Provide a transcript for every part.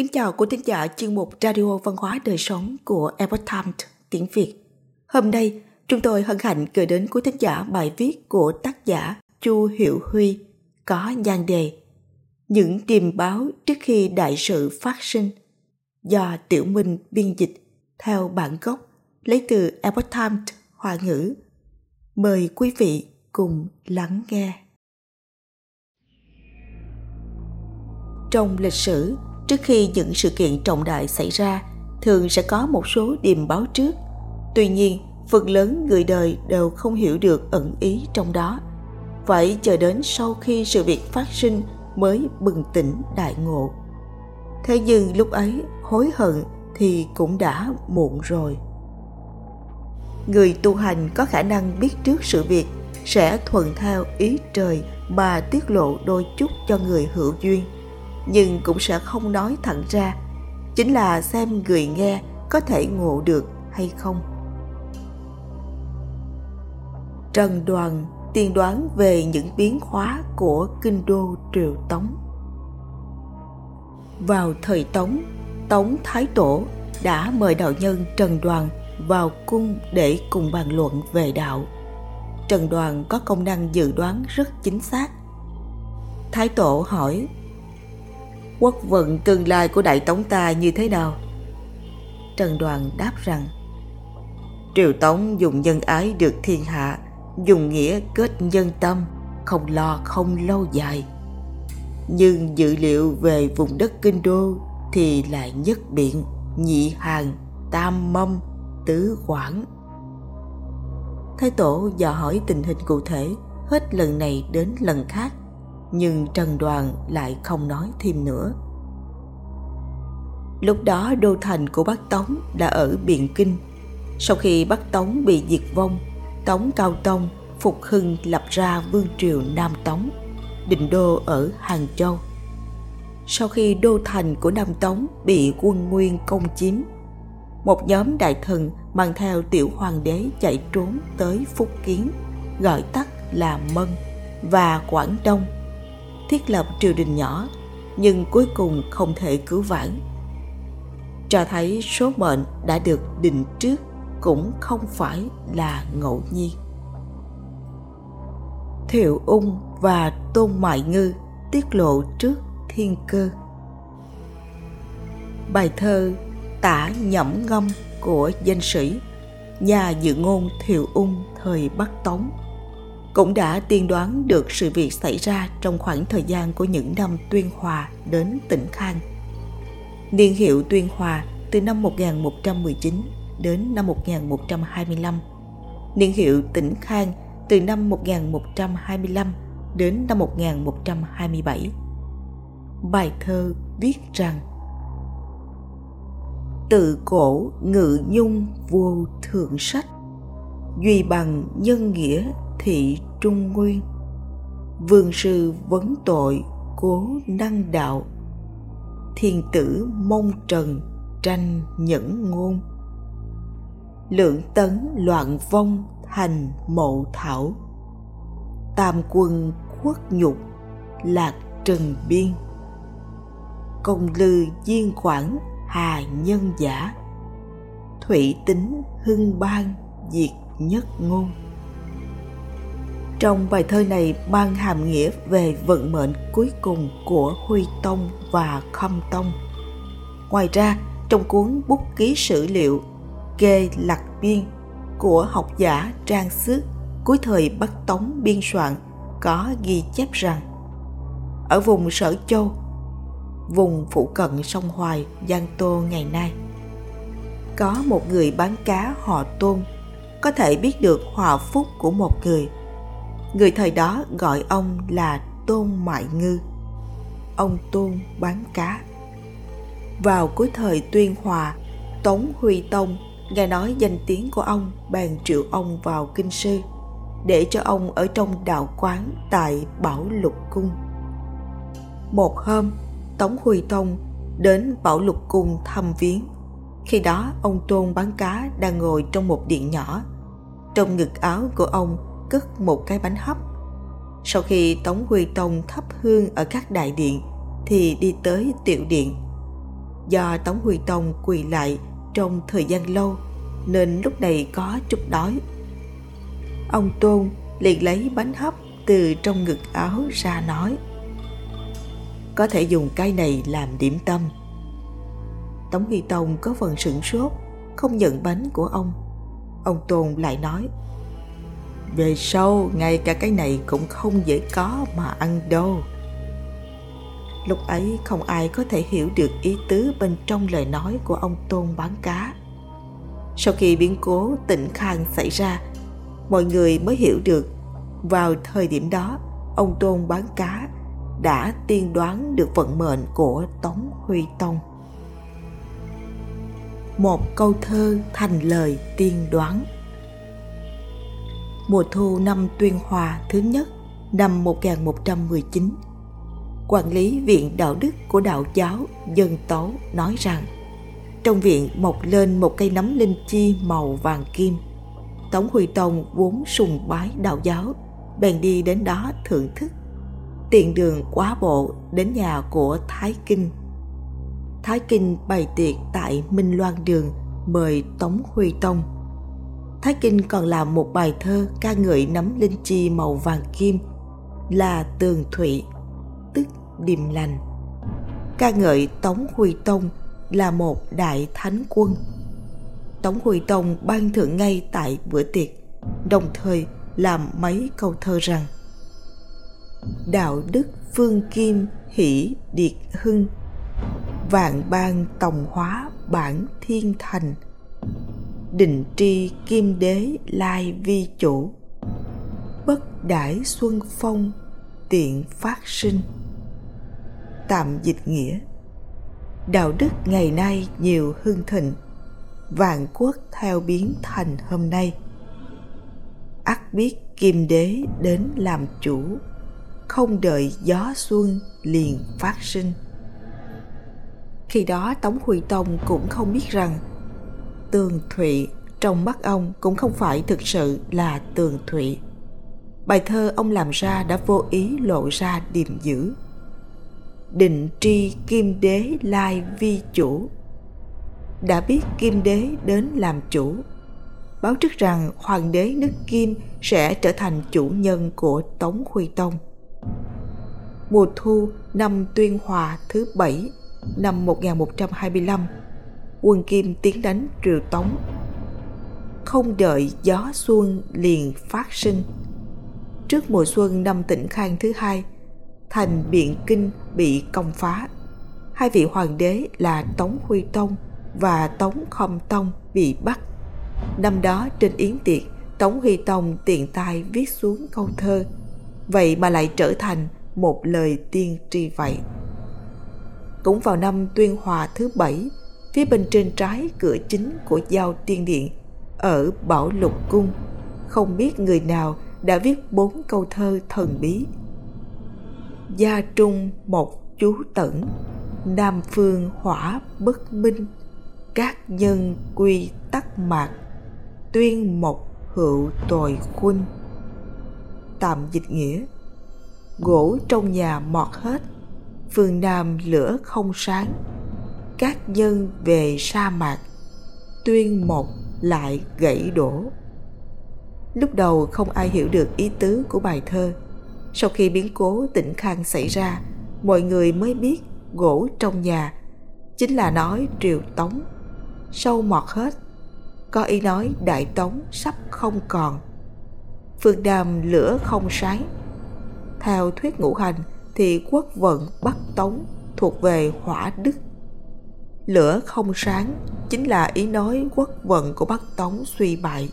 Kính chào quý thính giả chuyên mục Radio Văn hóa Đời Sống của Epoch Times tiếng Việt. Hôm nay, chúng tôi hân hạnh gửi đến quý thính giả bài viết của tác giả Chu Hiệu Huy có nhan đề Những điềm báo trước khi đại sự phát sinh do Tiểu Minh biên dịch theo bản gốc lấy từ Epoch Times Hoa ngữ. Mời quý vị cùng lắng nghe. Trong lịch sử, trước khi những sự kiện trọng đại xảy ra, thường sẽ có một số điềm báo trước. Tuy nhiên, phần lớn người đời đều không hiểu được ẩn ý trong đó. Phải chờ đến sau khi sự việc phát sinh mới bừng tỉnh đại ngộ. Thế nhưng lúc ấy hối hận thì cũng đã muộn rồi. Người tu hành có khả năng biết trước sự việc sẽ thuận theo ý trời mà tiết lộ đôi chút cho người hữu duyên nhưng cũng sẽ không nói thẳng ra. Chính là xem người nghe có thể ngộ được hay không. Trần đoàn tiên đoán về những biến hóa của kinh đô triều tống. Vào thời tống tống thái tổ đã mời đạo nhân trần đoàn vào cung để cùng bàn luận về đạo. Trần đoàn có công năng dự đoán rất chính xác. Thái tổ hỏi quốc vận tương lai của đại tống ta như thế nào? Trần đoàn đáp rằng, triều tống dùng nhân ái được thiên hạ, dùng nghĩa kết nhân tâm, không lo không lâu dài. Nhưng dự liệu về vùng đất kinh đô thì là nhất biện, nhị hàng, tam mâm, tứ quảng thái tổ dò hỏi tình hình cụ thể, hết lần này đến lần khác nhưng Trần Đoàn lại không nói thêm nữa. Lúc đó đô thành của Bắc Tống đã ở Biện Kinh. Sau khi Bắc Tống bị diệt vong, Tống Cao Tông phục hưng lập ra vương triều Nam Tống, định đô ở Hàng Châu. Sau khi đô thành của Nam Tống bị quân Nguyên công chiếm, một nhóm đại thần mang theo tiểu hoàng đế chạy trốn tới Phúc Kiến, gọi tắt là Mân và Quảng Đông thiết lập triều đình nhỏ, nhưng cuối cùng không thể cứu vãn. Cho thấy số mệnh đã được định trước cũng không phải là ngẫu nhiên. Thiệu ung và tôn mại ngư tiết lộ trước thiên cơ. Bài thơ tả nhẩm ngâm của danh sĩ, nhà dự ngôn thiệu ung thời bắc tống cũng đã tiên đoán được sự việc xảy ra trong khoảng thời gian của những năm Tuyên Hòa đến tỉnh Khang. Niên hiệu Tuyên Hòa từ năm 1119 đến năm 1125. Niên hiệu tỉnh Khang từ năm 1125 đến năm 1127. Bài thơ viết rằng Tự cổ ngự nhung vô thượng sách Duy bằng nhân nghĩa thị trung nguyên. Vương sư vấn tội cố năng đạo. Thiên tử mông trần tranh nhẫn ngôn. Lượng tấn loạn vong thành mộ thảo. Tam quân khuất nhục lạc trần biên. Công lư diên quảng hà nhân giả. Thủy tính hưng ban diệt nhất ngôn trong bài thơ này mang hàm nghĩa về vận mệnh cuối cùng của Huy Tông và Khâm Tông. Ngoài ra, trong cuốn bút ký sử liệu Kê Lạc Biên của học giả Trang Sứ cuối thời Bắc Tống biên soạn có ghi chép rằng ở vùng Sở Châu, vùng phụ cận sông Hoài, Giang Tô ngày nay, có một người bán cá họ Tôn có thể biết được hòa phúc của một người – Người thời đó gọi ông là Tôn Mại Ngư. Ông Tôn bán cá. Vào cuối thời Tuyên Hòa, Tống Huy Tông nghe nói danh tiếng của ông bèn triệu ông vào kinh sư để cho ông ở trong đạo quán tại Bảo Lục Cung. Một hôm, Tống Huy Tông đến Bảo Lục Cung thăm viếng. Khi đó, ông Tôn bán cá đang ngồi trong một điện nhỏ. Trong ngực áo của ông cất một cái bánh hấp. Sau khi Tống Huy Tông thắp hương ở các đại điện thì đi tới tiểu điện. do Tống Huy Tông quỳ lại trong thời gian lâu nên lúc này có chút đói. Ông Tôn liền lấy bánh hấp từ trong ngực áo ra nói có thể dùng cái này làm điểm tâm tống huy tông có phần sửng sốt, không nhận bánh của ông. Ông tôn lại nói, về sau, ngay cả cái này cũng không dễ có mà ăn đâu. Lúc ấy không ai có thể hiểu được ý tứ bên trong lời nói của ông tôn bán cá. Sau khi biến cố tịnh khang xảy ra, mọi người mới hiểu được vào thời điểm đó, ông tôn bán cá đã tiên đoán được vận mệnh của tống huy tông một câu thơ thành lời tiên đoán mùa thu năm tuyên hòa thứ nhất năm 1119 quản lý viện đạo đức của đạo giáo dân tấu nói rằng trong viện mọc lên một cây nấm linh chi màu vàng kim Tống Huy Tông vốn sùng bái đạo giáo, bèn đi đến đó thưởng thức. Tiện đường quá bộ đến nhà của Thái Kinh. Thái Kinh bày tiệc tại Minh Loan Đường mời Tống Huy Tông. Thái Kinh còn làm một bài thơ ca ngợi nấm linh chi màu vàng kim là tường thụy, tức điềm lành. Ca ngợi Tống Huy Tông là một đại thánh quân Tống Huy Tông ban thưởng ngay tại bữa tiệc, đồng thời làm mấy câu thơ rằng Đạo đức phương kim hỷ điệt hưng Vạn ban tòng hóa bản thiên thành. Định tri kim đế lai vi chủ. Bất đãi xuân phong, tiện phát sinh. Tạm dịch nghĩa. Đạo đức ngày nay nhiều hưng thịnh. Vạn quốc theo biến thành hôm nay. Ắt biết kim đế đến làm chủ. Không đợi gió xuân liền phát sinh khi đó tống huy tông cũng không biết rằng tường thụy trong mắt ông cũng không phải thực sự là tường thụy. Bài thơ ông làm ra đã vô ý lộ ra điềm dữ. Định tri kim đế lai vi chủ. Đã biết kim đế đến làm chủ. Báo trước rằng hoàng đế nước kim sẽ trở thành chủ nhân của tống huy tông. Mùa thu năm tuyên hòa thứ bảy năm 1125 quân kim tiến đánh triều tống không đợi gió xuân liền phát sinh trước mùa xuân năm tỉnh khang thứ hai thành biện kinh bị công phá hai vị hoàng đế là tống huy tông và Tống Khâm Tông bị bắt. Năm đó trên yến tiệc, Tống Huy Tông tiện tay viết xuống câu thơ, vậy mà lại trở thành một lời tiên tri vậy. Cũng vào năm Tuyên Hòa thứ bảy, phía bên trên trái cửa chính của Giao Tiên Điện ở Bảo Lục Cung, không biết người nào đã viết bốn câu thơ thần bí. Gia Trung một chú tẩn, Nam Phương hỏa bất minh, các nhân quy tắc mạc tuyên một hữu tồi khuynh tạm dịch nghĩa gỗ trong nhà mọt hết phương nam lửa không sáng. Các nhân về sa mạc, tuyên một lại gãy đổ. Lúc đầu không ai hiểu được ý tứ của bài thơ. Sau khi biến cố tỉnh khang xảy ra, mọi người mới biết gỗ trong nhà chính là nói triều tống. Sâu mọt hết, có ý nói đại tống sắp không còn. Phương nam lửa không sáng. Theo thuyết ngũ hành thì quốc vận bắc tống thuộc về hỏa đức. Lửa không sáng chính là ý nói quốc vận của bắc tống suy bại.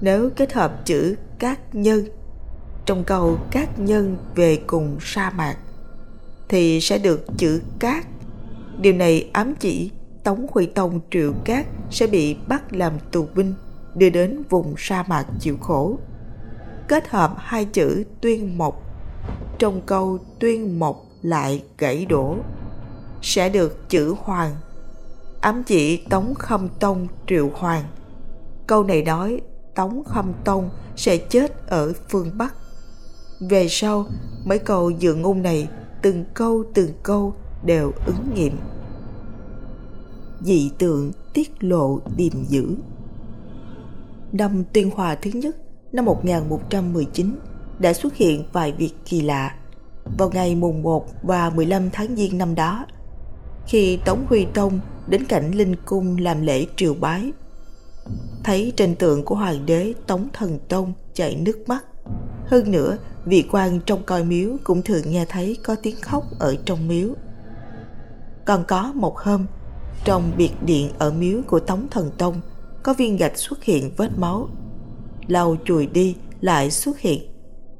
Nếu kết hợp chữ các nhân trong câu các nhân về cùng sa mạc thì sẽ được chữ cát điều này ám chỉ Tống Huy Tông Triệu Cát sẽ bị bắt làm tù binh, đưa đến vùng sa mạc chịu khổ. Kết hợp hai chữ tuyên mộc, trong câu tuyên mộc lại gãy đổ, sẽ được chữ hoàng, ám chỉ Tống Khâm Tông Triệu Hoàng. Câu này nói Tống Khâm Tông sẽ chết ở phương Bắc. Về sau, mấy câu dự ngôn này từng câu từng câu đều ứng nghiệm dị tượng tiết lộ điềm dữ. Năm tuyên hòa thứ nhất năm 1119 đã xuất hiện vài việc kỳ lạ. Vào ngày mùng 1 và 15 tháng Giêng năm đó, khi Tống Huy Tông đến cảnh Linh Cung làm lễ triều bái, thấy trên tượng của Hoàng đế Tống Thần Tông chảy nước mắt. Hơn nữa, vị quan trong coi miếu cũng thường nghe thấy có tiếng khóc ở trong miếu. Còn có một hôm, trong biệt điện ở miếu của Tống Thần Tông có viên gạch xuất hiện vết máu. Lau chùi đi lại xuất hiện.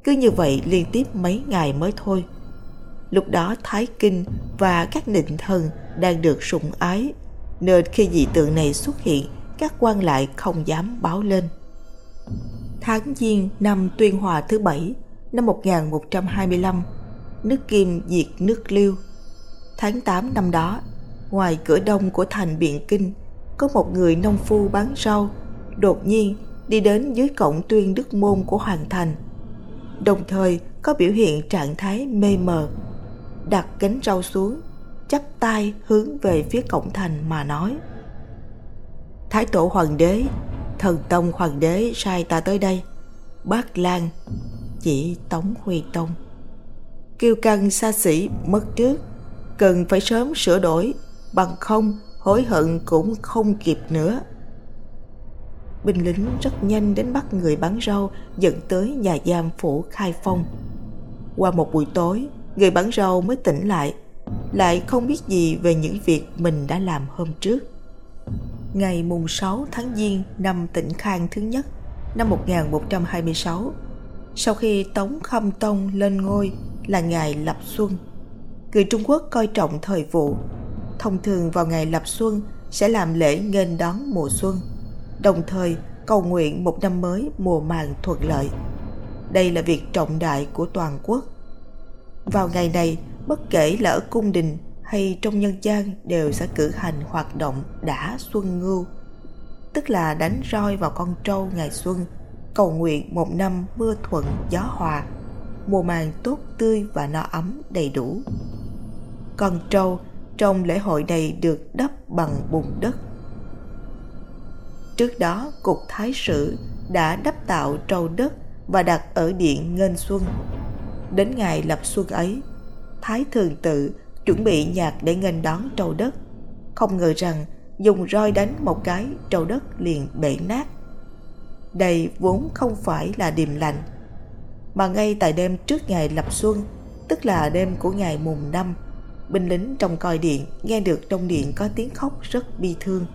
Cứ như vậy liên tiếp mấy ngày mới thôi. Lúc đó Thái Kinh và các nịnh thần đang được sủng ái, nên khi dị tượng này xuất hiện, các quan lại không dám báo lên. Tháng Giêng năm Tuyên Hòa thứ bảy năm 1125, nước Kim diệt nước Liêu. Tháng 8 năm đó, ngoài cửa đông của thành Biện Kinh, có một người nông phu bán rau, đột nhiên đi đến dưới cổng tuyên đức môn của Hoàng Thành. Đồng thời có biểu hiện trạng thái mê mờ, đặt cánh rau xuống, chắp tay hướng về phía cổng thành mà nói. Thái tổ hoàng đế, thần tông hoàng đế sai ta tới đây. Bác Lan, chỉ Tống Huy Tông. Kiêu căng xa xỉ mất trước, cần phải sớm sửa đổi, bằng không hối hận cũng không kịp nữa. Binh lính rất nhanh đến bắt người bán rau dẫn tới nhà giam phủ Khai Phong. Qua một buổi tối, người bán rau mới tỉnh lại, lại không biết gì về những việc mình đã làm hôm trước. Ngày mùng 6 tháng Giêng năm tỉnh Khang thứ nhất, năm 1126, sau khi Tống Khâm Tông lên ngôi là ngày lập xuân. Người Trung Quốc coi trọng thời vụ, thông thường vào ngày lập xuân sẽ làm lễ nghênh đón mùa xuân, đồng thời cầu nguyện một năm mới mùa màng thuận lợi. Đây là việc trọng đại của toàn quốc. Vào ngày này, bất kể là ở cung đình hay trong nhân gian đều sẽ cử hành hoạt động đã xuân ngưu, tức là đánh roi vào con trâu ngày xuân, cầu nguyện một năm mưa thuận gió hòa, mùa màng tốt tươi và no ấm đầy đủ. Con trâu trong lễ hội này được đắp bằng bùn đất. Trước đó, Cục Thái Sử đã đắp tạo trâu đất và đặt ở điện ngân Xuân. Đến ngày lập xuân ấy, Thái Thường Tự chuẩn bị nhạc để nghênh đón trâu đất. Không ngờ rằng dùng roi đánh một cái trâu đất liền bể nát. Đây vốn không phải là điềm lành, mà ngay tại đêm trước ngày lập xuân, tức là đêm của ngày mùng năm, binh lính trong coi điện nghe được trong điện có tiếng khóc rất bi thương.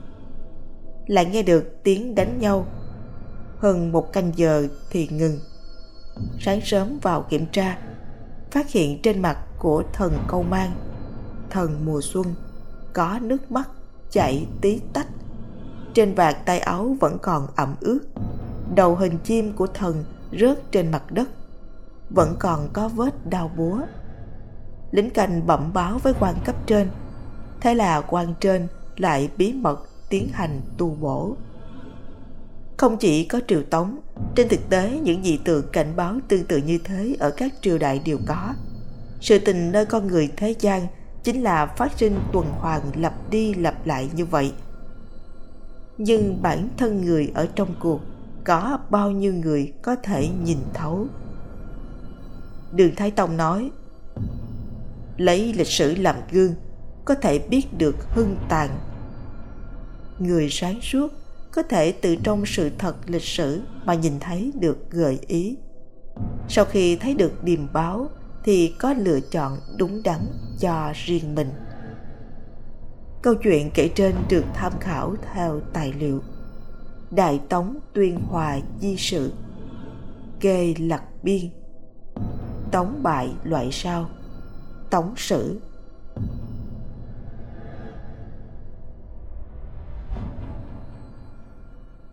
Lại nghe được tiếng đánh nhau. Hơn một canh giờ thì ngừng. Sáng sớm vào kiểm tra, phát hiện trên mặt của thần câu mang thần mùa xuân có nước mắt chảy tí tách trên vạt tay áo vẫn còn ẩm ướt đầu hình chim của thần rớt trên mặt đất vẫn còn có vết đau búa lính canh bẩm báo với quan cấp trên thế là quan trên lại bí mật tiến hành tu bổ. Không chỉ có triều tống, trên thực tế những dị tượng cảnh báo tương tự như thế ở các triều đại đều có. Sự tình nơi con người thế gian chính là phát sinh tuần hoàn lặp đi lặp lại như vậy. Nhưng bản thân người ở trong cuộc có bao nhiêu người có thể nhìn thấu? Đường thái tông nói, lấy lịch sử làm gương, có thể biết được hưng tàn người sáng suốt, có thể từ trong sự thật lịch sử mà nhìn thấy được gợi ý. Sau khi thấy được điềm báo, thì có lựa chọn đúng đắn cho riêng mình. Câu chuyện kể trên được tham khảo theo tài liệu. Đại tống tuyên hòa di sự, kê lặc biên. Tống bại loại sao? Tống sử